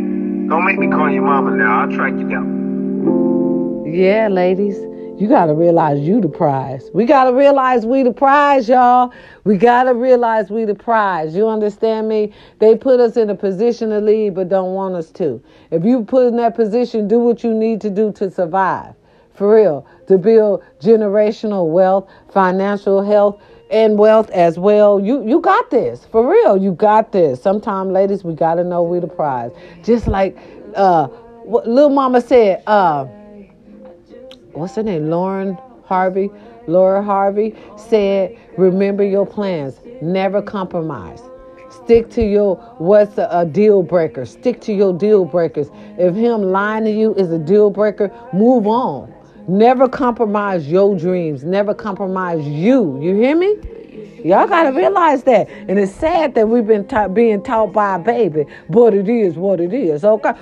Don't make me call your mama now. I'll track you down. Yeah, ladies. You got to realize you the prize. We got to realize we the prize, y'all. We got to realize we the prize. You understand me? They put us in a position to lead, but don't want us to. If you put in that position, do what you need to do to survive. For real. To build generational wealth, financial health, and wealth as well. You you got this. For real. You got this. Sometimes, ladies, we got to know we the prize. Just like uh, what little mama said, uh, what's her name? Lauren Harvey. Lori Harvey said, remember your plans. Never compromise. Stick to your what's a, a, deal breaker. Stick to your deal breakers. If him lying to you is a deal breaker, move on. Never compromise your dreams. Never compromise you. You hear me? Y'all gotta realize that, and it's sad that we've been ta- being taught by a baby, but it is what it is. Okay,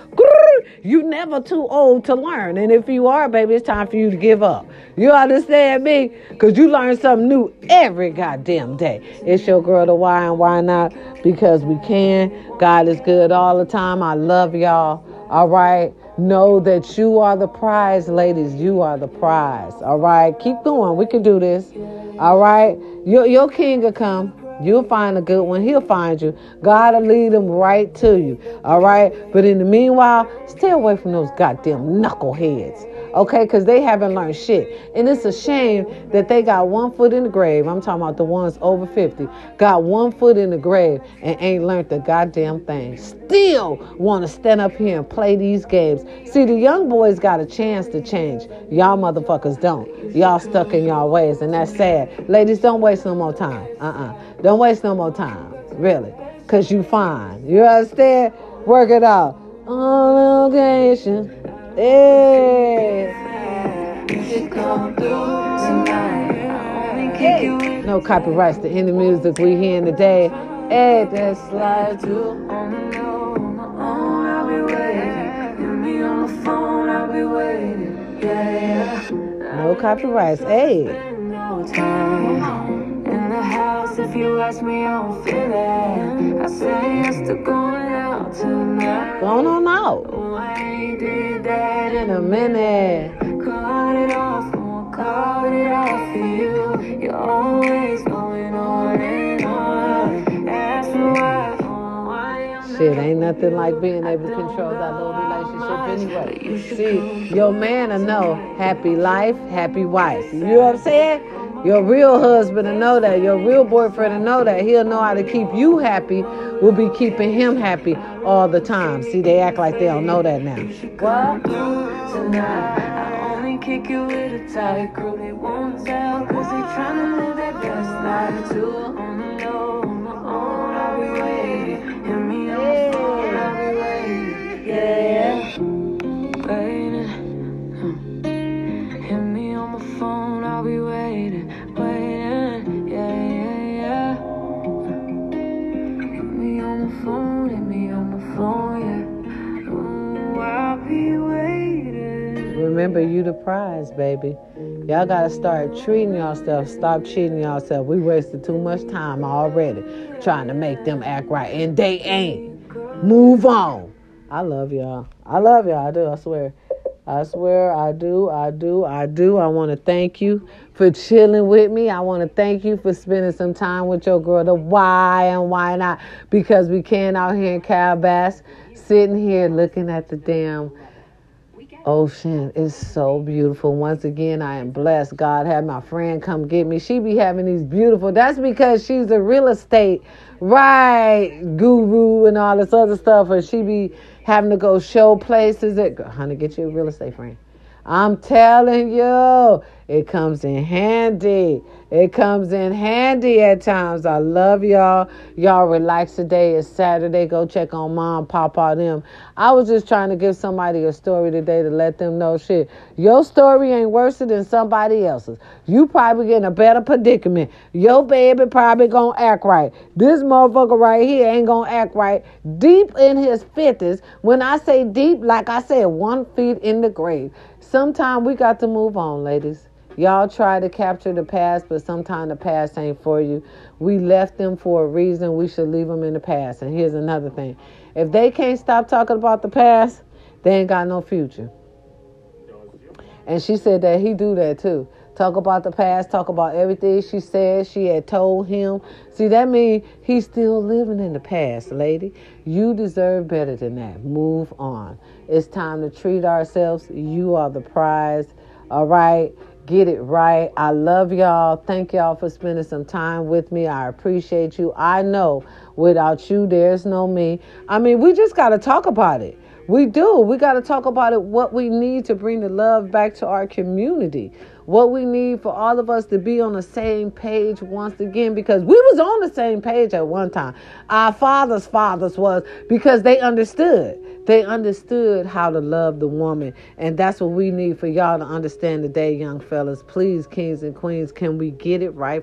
you never too old to learn, and if you are, baby, it's time for you to give up. You understand me? Cause you learn something new every goddamn day. It's your girl, the why and why not? Because we can. God is good all the time. I love y'all. All right. Know that you are the prize, ladies. You are the prize. All right. Keep going. We can do this. All right. Your, your king will come. You'll find a good one. He'll find you. God will lead him right to you. All right. But in the meanwhile, stay away from those goddamn knuckleheads okay? Because they haven't learned shit. And it's a shame that they got one foot in the grave. I'm talking about the ones over 50, got one foot in the grave and ain't learned the goddamn thing. Still want to stand up here and play these games. See, the young boys got a chance to change. Y'all motherfuckers don't. Y'all stuck in y'all ways, and that's sad. Ladies, don't waste no more time. Uh uh-uh. uh. do not waste no more time. Really. Because you fine. You understand? Work it out. On location. Hey. No copyrights to any music we hearing today. Hey, that's too. No copyrights. Hey. In the house, if you ask me, I don't feel it. I say yes to going out tonight. Going on out in a minute. Call it off, call it off for you. You're always going on and on. Ask why. Shit, ain't nothing like being able to control that little relationship anyway. See, your man will know happy life, happy wife. You know what I'm saying? Your real husband to know that. Your real boyfriend to know that. He'll know how to keep you happy. We'll be keeping him happy all the time. See, they act like they don't know that now. What? Remember, you the prize, baby. Y'all gotta start treating yourself. Stop cheating yourself. We wasted too much time already trying to make them act right, and they ain't. Move on. I love y'all. I love y'all. I do. I swear. I swear I do, I do, I do. I want to thank you for chilling with me. I want to thank you for spending some time with your girl, the why and why not. Because we can out here in Calabasas, sitting here looking at the damn ocean. It's so beautiful. Once again, I am blessed. God had my friend come get me. She be having these beautiful. That's because she's a real estate right guru and all this other stuff, and she be having to go show places. That honey, get you a real estate friend. I'm telling you, it comes in handy. It comes in handy at times. I love y'all. Y'all relax today. It's Saturday. Go check on mom, papa, them. I was just trying to give somebody a story today to let them know shit. Your story ain't worse than somebody else's. You probably get in a better predicament. Your baby probably gonna act right. This motherfucker right here ain't gonna act right. Deep in his 50s. When I say deep, like I said, one feet in the grave. Sometime we got to move on, ladies. Y'all try to capture the past, but sometimes the past ain't for you. We left them for a reason. We should leave them in the past. And here's another thing if they can't stop talking about the past, they ain't got no future. And she said that he do that too. Talk about the past, talk about everything she said she had told him. See, that means he's still living in the past, lady. You deserve better than that. Move on. It's time to treat ourselves. You are the prize. All right. Get it right. I love y'all. Thank y'all for spending some time with me. I appreciate you. I know without you, there's no me. I mean, we just got to talk about it. We do. We got to talk about it, what we need to bring the love back to our community. What we need for all of us to be on the same page once again because we was on the same page at one time. Our fathers' fathers was because they understood. They understood how to love the woman. And that's what we need for y'all to understand today, young fellas. Please, kings and queens, can we get it right